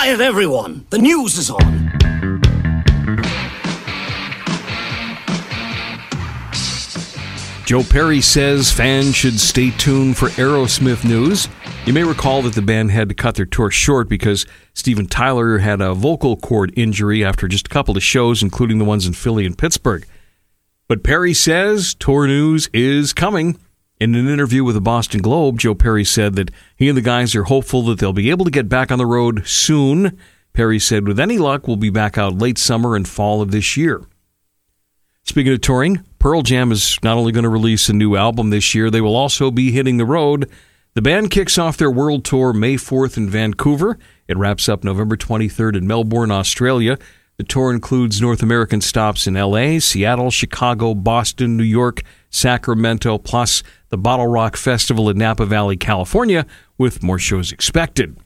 Quiet, everyone! The news is on! Joe Perry says fans should stay tuned for Aerosmith news. You may recall that the band had to cut their tour short because Steven Tyler had a vocal cord injury after just a couple of shows, including the ones in Philly and Pittsburgh. But Perry says tour news is coming. In an interview with the Boston Globe, Joe Perry said that he and the guys are hopeful that they'll be able to get back on the road soon. Perry said, with any luck, we'll be back out late summer and fall of this year. Speaking of touring, Pearl Jam is not only going to release a new album this year, they will also be hitting the road. The band kicks off their world tour May 4th in Vancouver. It wraps up November 23rd in Melbourne, Australia. The tour includes North American stops in LA, Seattle, Chicago, Boston, New York, Sacramento, plus the BottleRock Festival in Napa Valley, California, with more shows expected.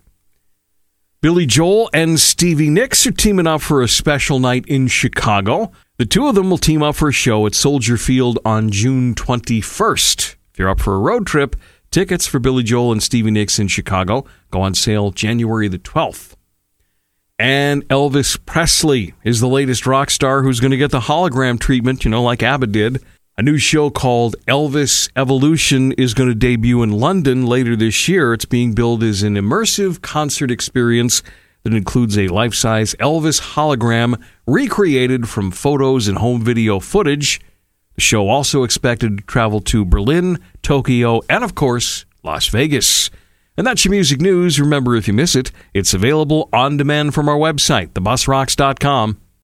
Billy Joel and Stevie Nicks are teaming up for a special night in Chicago. The two of them will team up for a show at Soldier Field on June 21st. If you're up for a road trip, tickets for Billy Joel and Stevie Nicks in Chicago go on sale January the 12th. And Elvis Presley is the latest rock star who's going to get the hologram treatment, you know, like ABBA did. A new show called Elvis Evolution is going to debut in London later this year. It's being billed as an immersive concert experience that includes a life size Elvis hologram recreated from photos and home video footage. The show also expected to travel to Berlin, Tokyo, and of course, Las Vegas. And that's your music news. Remember, if you miss it, it's available on demand from our website, thebusrocks.com.